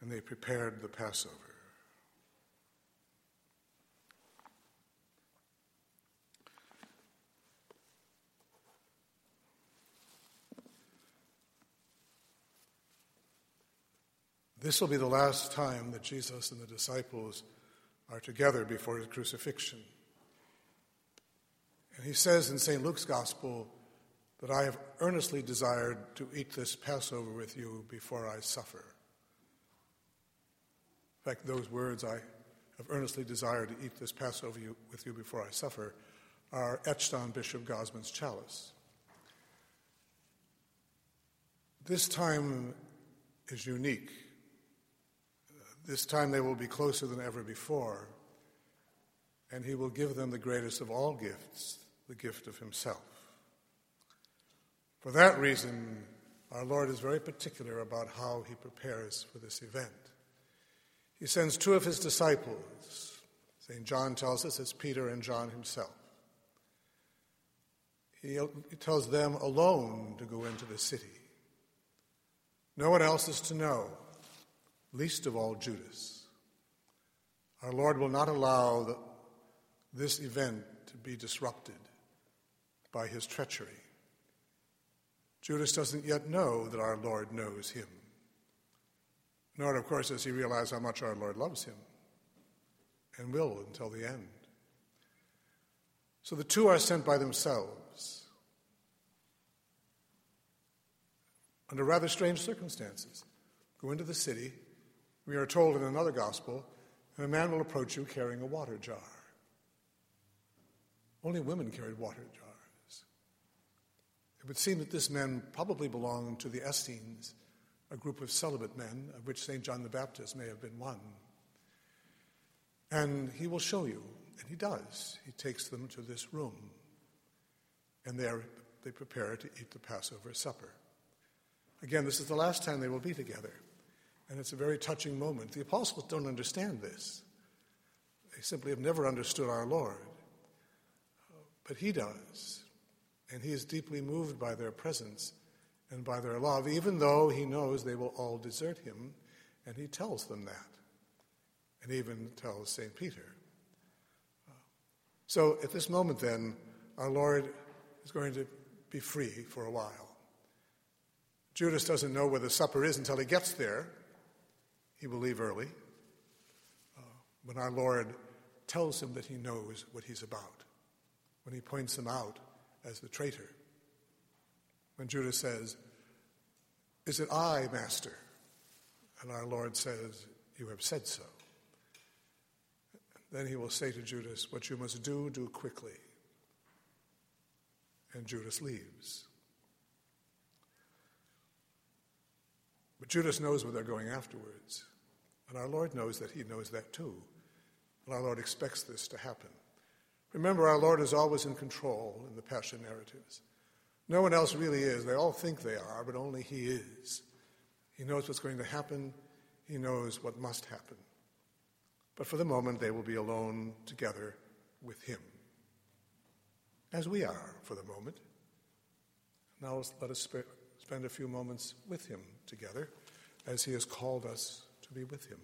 and they prepared the Passover. This will be the last time that Jesus and the disciples are together before his crucifixion. And he says in St. Luke's Gospel that I have earnestly desired to eat this Passover with you before I suffer. Fact, those words, I have earnestly desired to eat this Passover with you before I suffer, are etched on Bishop Gosman's chalice. This time is unique. This time they will be closer than ever before, and he will give them the greatest of all gifts, the gift of himself. For that reason, our Lord is very particular about how he prepares for this event. He sends two of his disciples. St. John tells us it's Peter and John himself. He, tells them alone to go into the city. No one else is to know, least of all Judas. Our Lord will not allow the, this event to be disrupted by his treachery. Judas doesn't yet know that our Lord knows him. Nor, of course, does he realize how much our Lord loves him and will until the end. So the two are sent by themselves under rather strange circumstances. Go into the city. We are told in another gospel, and a man will approach you carrying a water jar. Only women carried water jars. It would seem that this man probably belonged to the Essenes a group of celibate men, of which St. John the Baptist may have been one. And he will show you, and he does. He takes them to this room, and there they prepare to eat the Passover supper. Again, this is the last time they will be together, and it's a very touching moment. The apostles don't understand this, they simply have never understood our Lord. But he does, and he is deeply moved by their presence and by their love, even though he knows they will all desert him, and he tells them that, and even tells St. Peter. So at this moment, then, our Lord is going to be free for a while. Judas doesn't know where the supper is until he gets there. He will leave early. Uh, when our Lord tells him that he knows what he's about, when he points him out as the traitor when Judas says, Is it I, Master? And our Lord says, You have said so. Then he will say to Judas, What you must do, do quickly. And Judas leaves. But Judas knows where they're going afterwards. And our Lord knows that he knows that too. And our Lord expects this to happen. Remember, our Lord is always in control in the Passion narratives. No one else really is. They all think they are, but only He is. He knows what's going to happen, He knows what must happen. But for the moment, they will be alone together with Him, as we are for the moment. Now let us spend a few moments with Him together, as He has called us to be with Him.